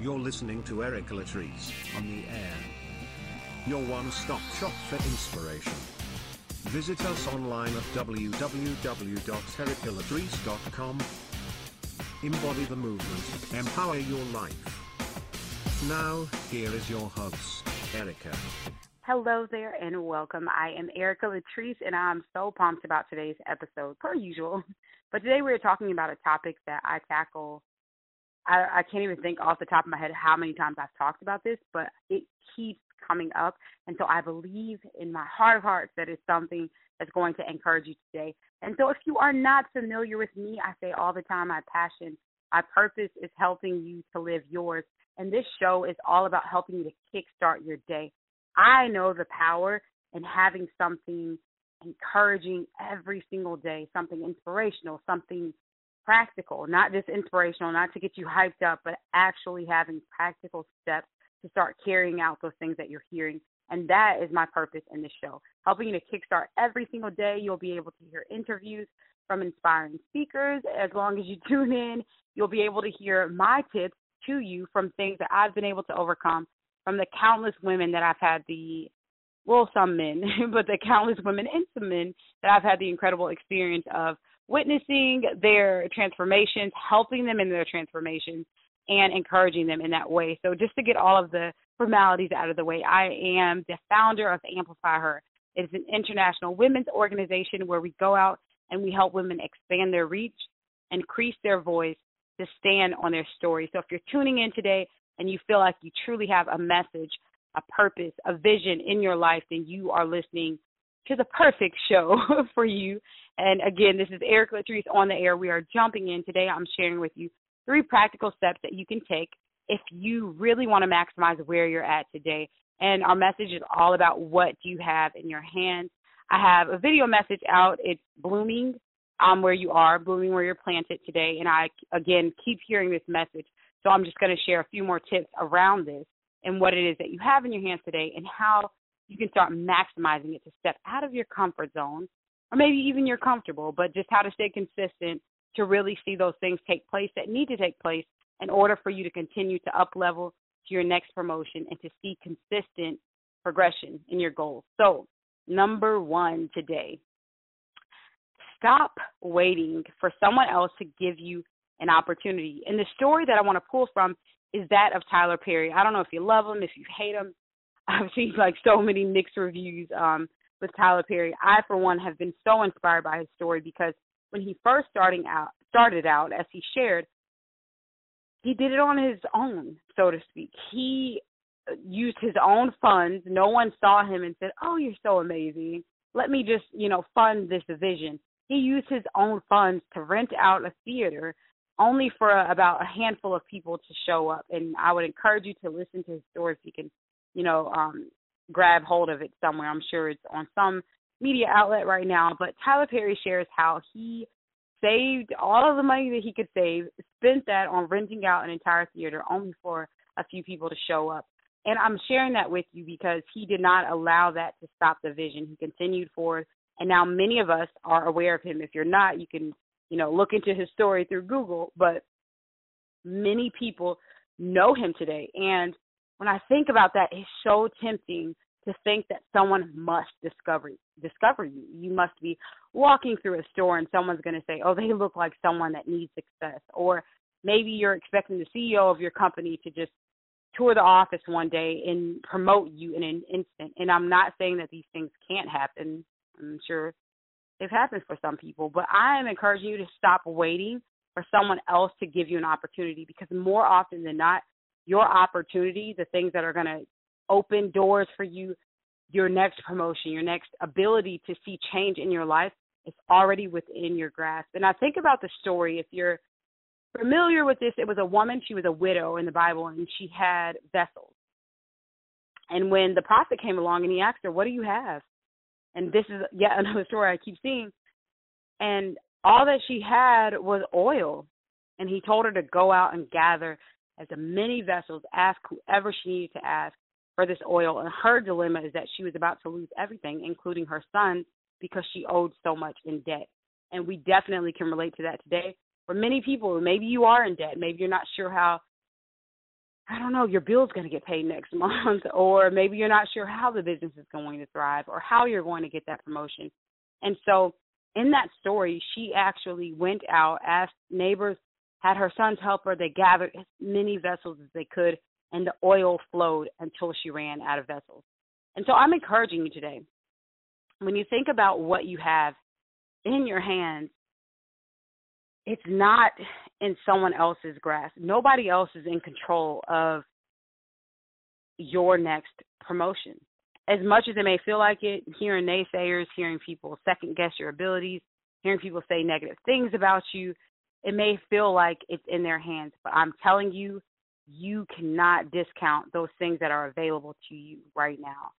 You're listening to Erica Latrice on the air. Your one-stop shop for inspiration. Visit us online at www.ericalatrice.com. Embody the movement, empower your life. Now, here is your host, Erica. Hello there and welcome. I am Erica Latrice and I'm so pumped about today's episode, per usual. But today we're talking about a topic that I tackle. I, I can't even think off the top of my head how many times I've talked about this, but it keeps coming up. And so I believe in my heart of hearts that it's something that's going to encourage you today. And so if you are not familiar with me, I say all the time my passion, my purpose is helping you to live yours. And this show is all about helping you to kickstart your day. I know the power in having something encouraging every single day, something inspirational, something practical, not just inspirational, not to get you hyped up, but actually having practical steps to start carrying out those things that you're hearing. And that is my purpose in this show, helping you to kickstart every single day. You'll be able to hear interviews from inspiring speakers. As long as you tune in, you'll be able to hear my tips to you from things that I've been able to overcome from the countless women that I've had the well, some men, but the countless women and some men that I've had the incredible experience of witnessing their transformations, helping them in their transformations, and encouraging them in that way. So, just to get all of the formalities out of the way, I am the founder of Amplify Her. It's an international women's organization where we go out and we help women expand their reach, increase their voice to stand on their story. So, if you're tuning in today and you feel like you truly have a message, a purpose, a vision in your life, then you are listening to the perfect show for you. And again, this is Erica Latrice on the air. We are jumping in today. I'm sharing with you three practical steps that you can take if you really want to maximize where you're at today. And our message is all about what you have in your hands. I have a video message out. It's blooming um, where you are, blooming where you're planted today. And I, again, keep hearing this message. So I'm just going to share a few more tips around this and what it is that you have in your hands today and how you can start maximizing it to step out of your comfort zone or maybe even you're comfortable, but just how to stay consistent to really see those things take place that need to take place in order for you to continue to up level to your next promotion and to see consistent progression in your goals. So, number one today, stop waiting for someone else to give you an opportunity. And the story that I want to pull from is that of Tyler Perry. I don't know if you love him, if you hate him. I've seen like so many mixed reviews um with Tyler Perry. I for one have been so inspired by his story because when he first starting out started out as he shared he did it on his own, so to speak. He uh, used his own funds. No one saw him and said, "Oh, you're so amazing. Let me just, you know, fund this vision." He used his own funds to rent out a theater only for about a handful of people to show up. And I would encourage you to listen to his story if you can, you know, um, grab hold of it somewhere. I'm sure it's on some media outlet right now. But Tyler Perry shares how he saved all of the money that he could save, spent that on renting out an entire theater only for a few people to show up. And I'm sharing that with you because he did not allow that to stop the vision. He continued forward. And now many of us are aware of him. If you're not, you can you know, look into his story through Google, but many people know him today. And when I think about that, it's so tempting to think that someone must discover discover you. You must be walking through a store and someone's going to say, "Oh, they look like someone that needs success," or maybe you're expecting the CEO of your company to just tour the office one day and promote you in an instant. And I'm not saying that these things can't happen. I'm sure it happens for some people, but I am encouraging you to stop waiting for someone else to give you an opportunity because more often than not, your opportunity, the things that are going to open doors for you, your next promotion, your next ability to see change in your life is already within your grasp. And I think about the story, if you're familiar with this, it was a woman, she was a widow in the Bible, and she had vessels. And when the prophet came along and he asked her, What do you have? and this is yet another story I keep seeing. And all that she had was oil, and he told her to go out and gather as many vessels, ask whoever she needed to ask for this oil. And her dilemma is that she was about to lose everything, including her son, because she owed so much in debt. And we definitely can relate to that today. For many people, maybe you are in debt, maybe you're not sure how I don't know, your bill's going to get paid next month, or maybe you're not sure how the business is going to thrive or how you're going to get that promotion. And so, in that story, she actually went out, asked neighbors, had her sons help her. They gathered as many vessels as they could, and the oil flowed until she ran out of vessels. And so, I'm encouraging you today when you think about what you have in your hands, it's not in someone else's grasp. Nobody else is in control of your next promotion. As much as it may feel like it, hearing naysayers, hearing people second guess your abilities, hearing people say negative things about you, it may feel like it's in their hands. But I'm telling you, you cannot discount those things that are available to you right now.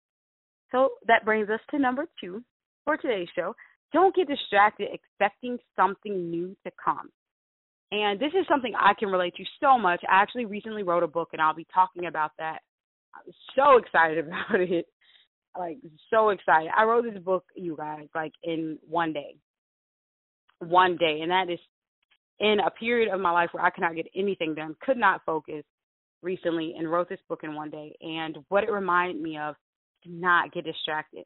So that brings us to number two for today's show. Don't get distracted expecting something new to come. And this is something I can relate to so much. I actually recently wrote a book and I'll be talking about that. I'm so excited about it. Like so excited. I wrote this book, you guys, like in one day. One day. And that is in a period of my life where I could not get anything done, could not focus recently and wrote this book in one day. And what it reminded me of to not get distracted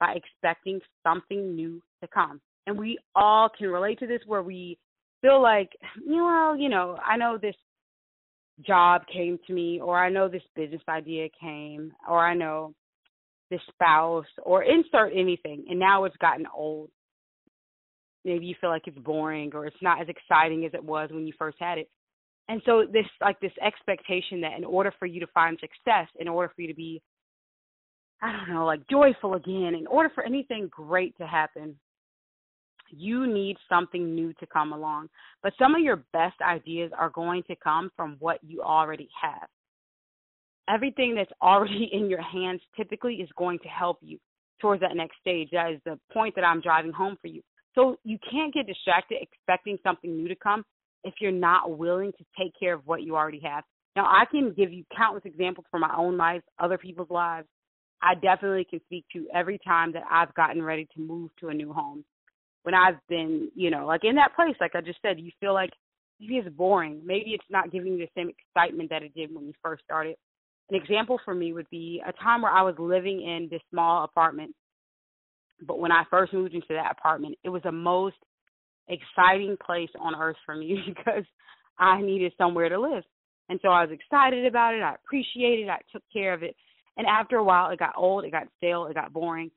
by expecting something new to come. And we all can relate to this where we feel like, well, you know, I know this job came to me, or I know this business idea came, or I know this spouse, or insert anything, and now it's gotten old. Maybe you feel like it's boring or it's not as exciting as it was when you first had it. And so this like this expectation that in order for you to find success, in order for you to be I don't know, like joyful again, in order for anything great to happen, you need something new to come along. But some of your best ideas are going to come from what you already have. Everything that's already in your hands typically is going to help you towards that next stage. That is the point that I'm driving home for you. So you can't get distracted expecting something new to come if you're not willing to take care of what you already have. Now, I can give you countless examples from my own life, other people's lives. I definitely can speak to every time that I've gotten ready to move to a new home when I've been, you know, like in that place, like I just said, you feel like maybe it's boring. Maybe it's not giving you the same excitement that it did when you first started. An example for me would be a time where I was living in this small apartment. But when I first moved into that apartment, it was the most exciting place on earth for me because I needed somewhere to live. And so I was excited about it. I appreciated it. I took care of it. And after a while, it got old, it got stale, it got boring,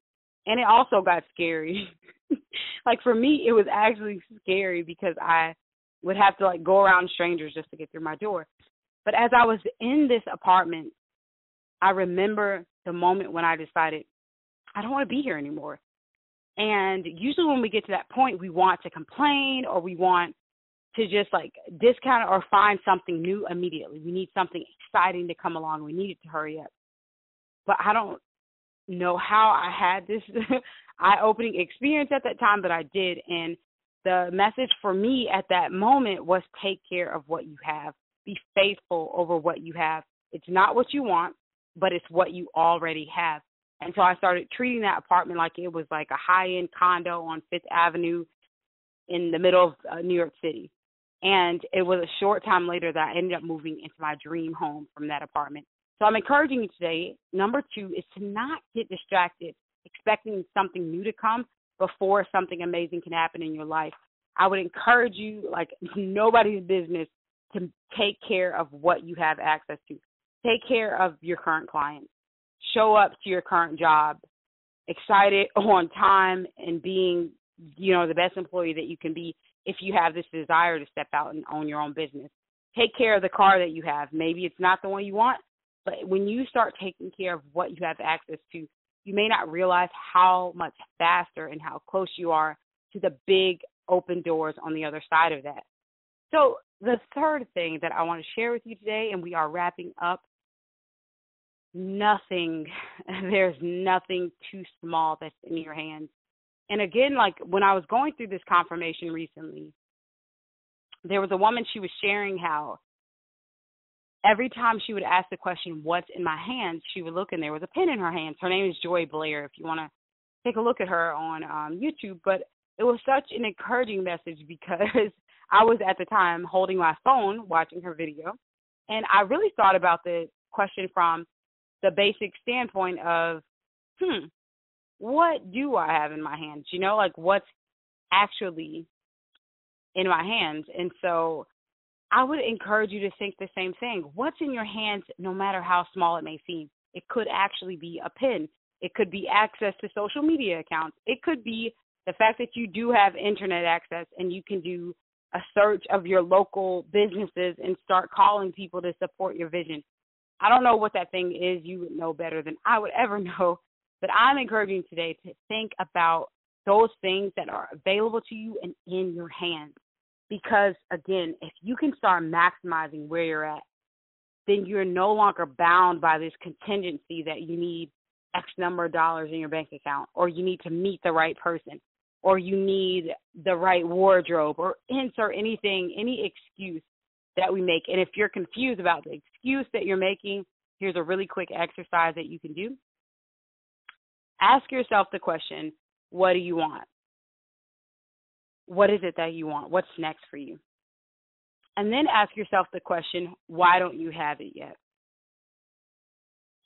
and it also got scary. like for me, it was actually scary because I would have to like go around strangers just to get through my door. But as I was in this apartment, I remember the moment when I decided I don't want to be here anymore. And usually when we get to that point, we want to complain or we want to just like discount or find something new immediately. We need something exciting to come along. We need it to hurry up. But I don't know how I had this eye opening experience at that time, but I did. And the message for me at that moment was take care of what you have, be faithful over what you have. It's not what you want, but it's what you already have. And so I started treating that apartment like it was like a high end condo on Fifth Avenue in the middle of uh, New York City. And it was a short time later that I ended up moving into my dream home from that apartment. So I'm encouraging you today. Number two is to not get distracted expecting something new to come before something amazing can happen in your life. I would encourage you, like nobody's business, to take care of what you have access to. Take care of your current clients. Show up to your current job, excited, on time, and being, you know, the best employee that you can be if you have this desire to step out and own your own business. Take care of the car that you have. Maybe it's not the one you want, but when you start taking care of what you have access to, you may not realize how much faster and how close you are to the big open doors on the other side of that. So, the third thing that I want to share with you today, and we are wrapping up nothing, there's nothing too small that's in your hands. And again, like when I was going through this confirmation recently, there was a woman, she was sharing how every time she would ask the question, What's in my hands? she would look and there was a pen in her hands. Her name is Joy Blair, if you want to take a look at her on um, YouTube. But it was such an encouraging message because I was at the time holding my phone watching her video. And I really thought about the question from the basic standpoint of, hmm, what do I have in my hands? You know, like what's actually in my hands. And so I would encourage you to think the same thing. What's in your hands, no matter how small it may seem? It could actually be a pin, It could be access to social media accounts. It could be the fact that you do have internet access and you can do a search of your local businesses and start calling people to support your vision. I don't know what that thing is. You would know better than I would ever know. But I'm encouraging today to think about those things that are available to you and in your hands. Because again, if you can start maximizing where you're at, then you're no longer bound by this contingency that you need X number of dollars in your bank account, or you need to meet the right person, or you need the right wardrobe, or insert anything, any excuse that we make. And if you're confused about the excuse that you're making, here's a really quick exercise that you can do. Ask yourself the question what do you want? What is it that you want? What's next for you? And then ask yourself the question, why don't you have it yet?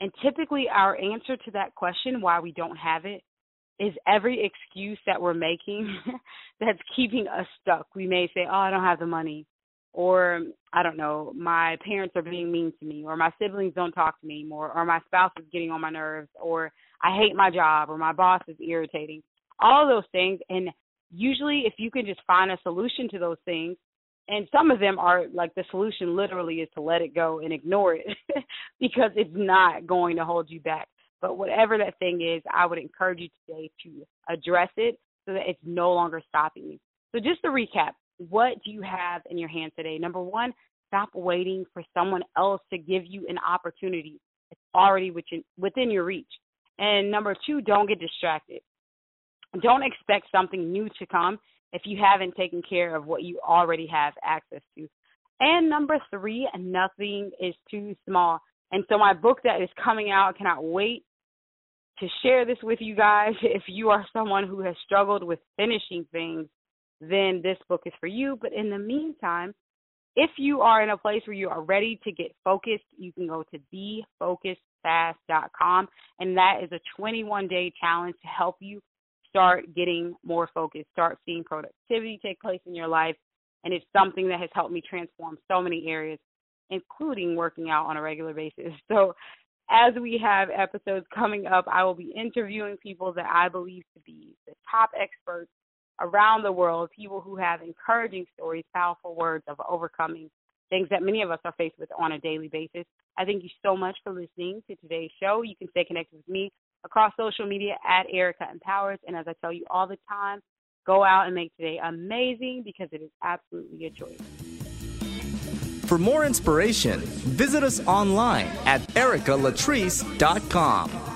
And typically, our answer to that question, why we don't have it, is every excuse that we're making that's keeping us stuck. We may say, Oh, I don't have the money. Or, I don't know, my parents are being mean to me. Or my siblings don't talk to me anymore. Or my spouse is getting on my nerves. Or I hate my job. Or my boss is irritating all those things. And usually, if you can just find a solution to those things, and some of them are like the solution literally is to let it go and ignore it because it's not going to hold you back. But whatever that thing is, I would encourage you today to address it so that it's no longer stopping you. So, just to recap, what do you have in your hand today? Number one, stop waiting for someone else to give you an opportunity. It's already within, within your reach. And number two, don't get distracted. Don't expect something new to come if you haven't taken care of what you already have access to. And number three, nothing is too small. And so my book that is coming out, I cannot wait to share this with you guys. If you are someone who has struggled with finishing things, then this book is for you. But in the meantime, if you are in a place where you are ready to get focused, you can go to befocusedfast.com. And that is a 21 day challenge to help you start getting more focused, start seeing productivity take place in your life. And it's something that has helped me transform so many areas, including working out on a regular basis. So, as we have episodes coming up, I will be interviewing people that I believe to be the top experts around the world, people who have encouraging stories, powerful words of overcoming things that many of us are faced with on a daily basis. I thank you so much for listening to today's show. You can stay connected with me across social media at Erica Empowers. And as I tell you all the time, go out and make today amazing because it is absolutely a choice. For more inspiration, visit us online at ericalatrice.com.